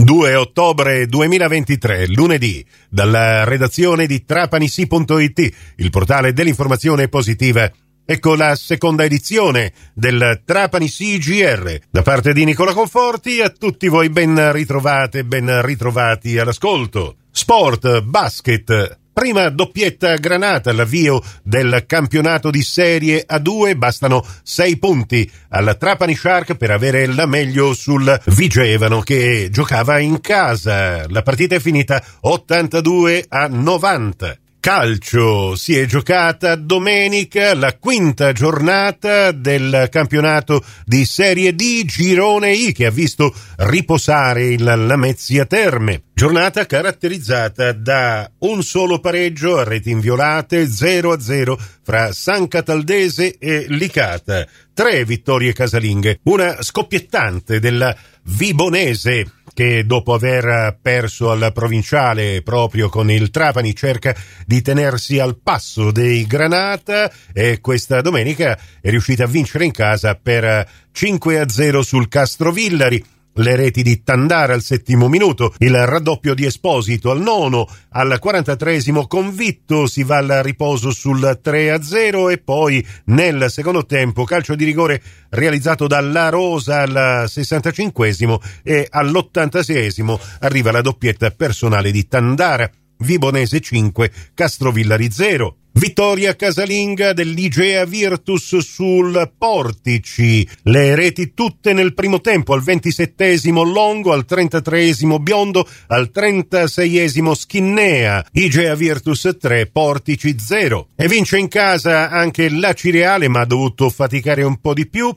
2 ottobre 2023, lunedì, dalla redazione di trapanisi.it, il portale dell'informazione positiva. Ecco la seconda edizione del Trapani CGR. Da parte di Nicola Conforti, a tutti voi ben ritrovate, ben ritrovati all'ascolto. Sport, basket, Prima doppietta granata all'avvio del campionato di Serie A2, bastano sei punti al Trapani Shark per avere la meglio sul Vigevano che giocava in casa. La partita è finita 82 a 90. Calcio si è giocata domenica la quinta giornata del campionato di Serie D Girone I che ha visto riposare il Lamezia Terme. Giornata caratterizzata da un solo pareggio a reti inviolate 0-0 fra San Cataldese e Licata. Tre vittorie casalinghe, una scoppiettante della Vibonese che dopo aver perso al provinciale proprio con il Trapani cerca di tenersi al passo dei Granata e questa domenica è riuscita a vincere in casa per 5 a 0 sul Castrovillari le reti di Tandara al settimo minuto, il raddoppio di Esposito al nono, al 43 convitto si va al riposo sul 3-0 e poi nel secondo tempo calcio di rigore realizzato dalla Rosa al 65 e all'86 arriva la doppietta personale di Tandara. Vibonese 5, Castrovillari 0. Vittoria casalinga dell'Igea Virtus sul Portici. Le reti tutte nel primo tempo, al 27 Longo, al 33 Biondo, al 36 Schinnea. Igea Virtus 3, Portici 0. E vince in casa anche la Cireale, ma ha dovuto faticare un po' di più.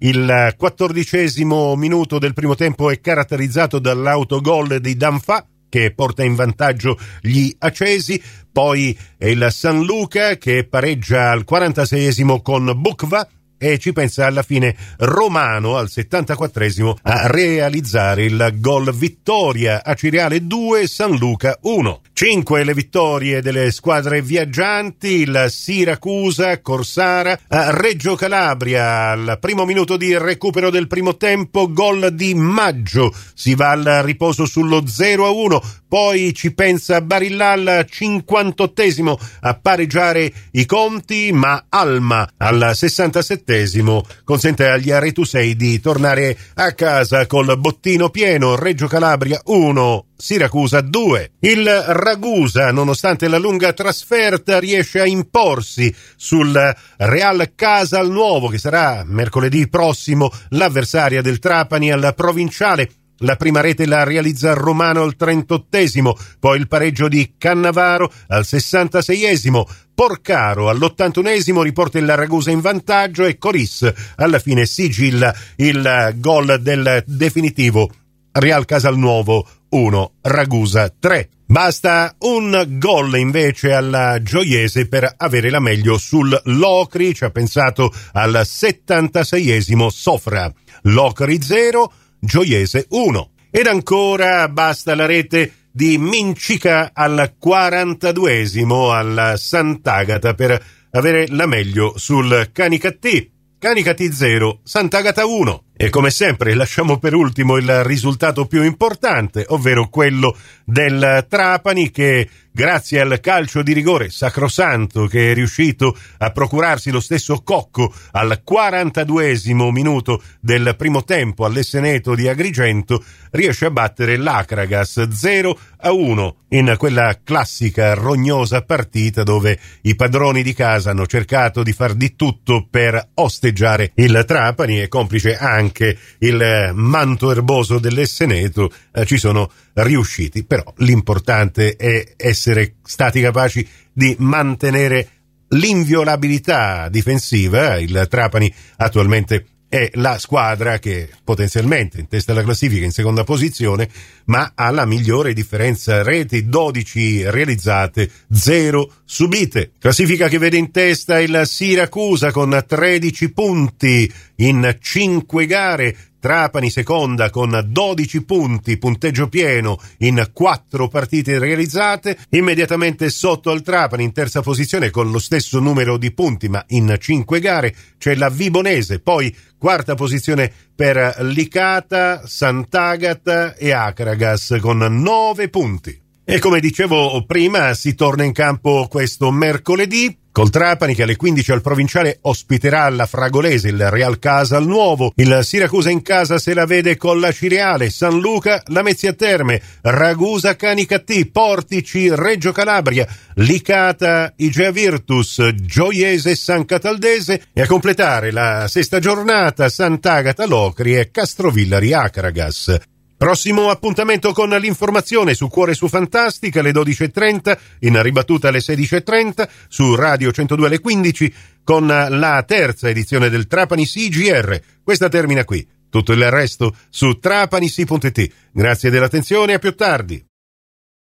Il quattordicesimo minuto del primo tempo è caratterizzato dall'autogol di Danfa che porta in vantaggio gli accesi, poi è il San Luca che pareggia al 46esimo con Bukva e ci pensa alla fine Romano al 74esimo a realizzare il gol vittoria a Ciriale 2 San Luca 1. 5 le vittorie delle squadre viaggianti, il Siracusa, Corsara, Reggio Calabria. Al primo minuto di recupero del primo tempo, gol di Maggio, si va al riposo sullo 0 a 1, poi ci pensa Barilla al 58 a pareggiare i conti, ma Alma al 67 ventesimo consente agli Aretusei di tornare a casa col bottino pieno Reggio Calabria 1 Siracusa 2. Il Ragusa, nonostante la lunga trasferta, riesce a imporsi sul Real Casal Nuovo, che sarà mercoledì prossimo l'avversaria del Trapani al provinciale la prima rete la realizza Romano al 38esimo, poi il pareggio di Cannavaro al 66esimo, Porcaro all'81esimo riporta il Ragusa in vantaggio e Coris alla fine sigilla il gol del definitivo. Real Casalnuovo 1, Ragusa 3. Basta un gol invece alla Gioiese per avere la meglio sul Locri, ci ha pensato al 76esimo Sofra. Locri 0, Gioiese 1. Ed ancora basta la rete di Mincica al 42esimo al Sant'Agata per avere la meglio sul Canicattì. Canicati 0, Sant'Agata 1. E come sempre lasciamo per ultimo il risultato più importante, ovvero quello del Trapani che grazie al calcio di rigore sacrosanto che è riuscito a procurarsi lo stesso Cocco al 42 minuto del primo tempo all'Esseneto di Agrigento, riesce a battere l'Acragas 0 a 1 in quella classica rognosa partita dove i padroni di casa hanno cercato di far di tutto per osteggiare il Trapani e complice anche il manto erboso dell'Esseneto eh, ci sono riusciti, però l'importante è essere stati capaci di mantenere l'inviolabilità difensiva. Il Trapani attualmente è la squadra che potenzialmente in testa alla classifica in seconda posizione, ma ha la migliore differenza reti, 12 realizzate, 0 subite. Classifica che vede in testa il Siracusa con 13 punti in 5 gare, Trapani seconda con 12 punti, punteggio pieno in 4 partite realizzate, immediatamente sotto al Trapani in terza posizione con lo stesso numero di punti ma in 5 gare c'è la Vibonese, poi quarta posizione per Licata, Sant'Agata e Acragas con 9 punti. E come dicevo prima, si torna in campo questo mercoledì. Col Trapani che alle 15 al provinciale ospiterà la Fragolese, il Real Casa al Nuovo, il Siracusa in casa se la vede con la Cireale, San Luca, la Mezzia Terme, Ragusa Canicattì, Portici, Reggio Calabria, Licata, Igea Virtus, Gioiese San Cataldese. E a completare la sesta giornata Sant'Agata Locri e Castrovillari Acragas. Prossimo appuntamento con l'informazione su Cuore su Fantastica alle 12.30, in ribattuta alle 16.30, su Radio 102 alle 15, con la terza edizione del Trapani CGR. Questa termina qui. Tutto il resto su trapanisi.it. Grazie dell'attenzione e a più tardi.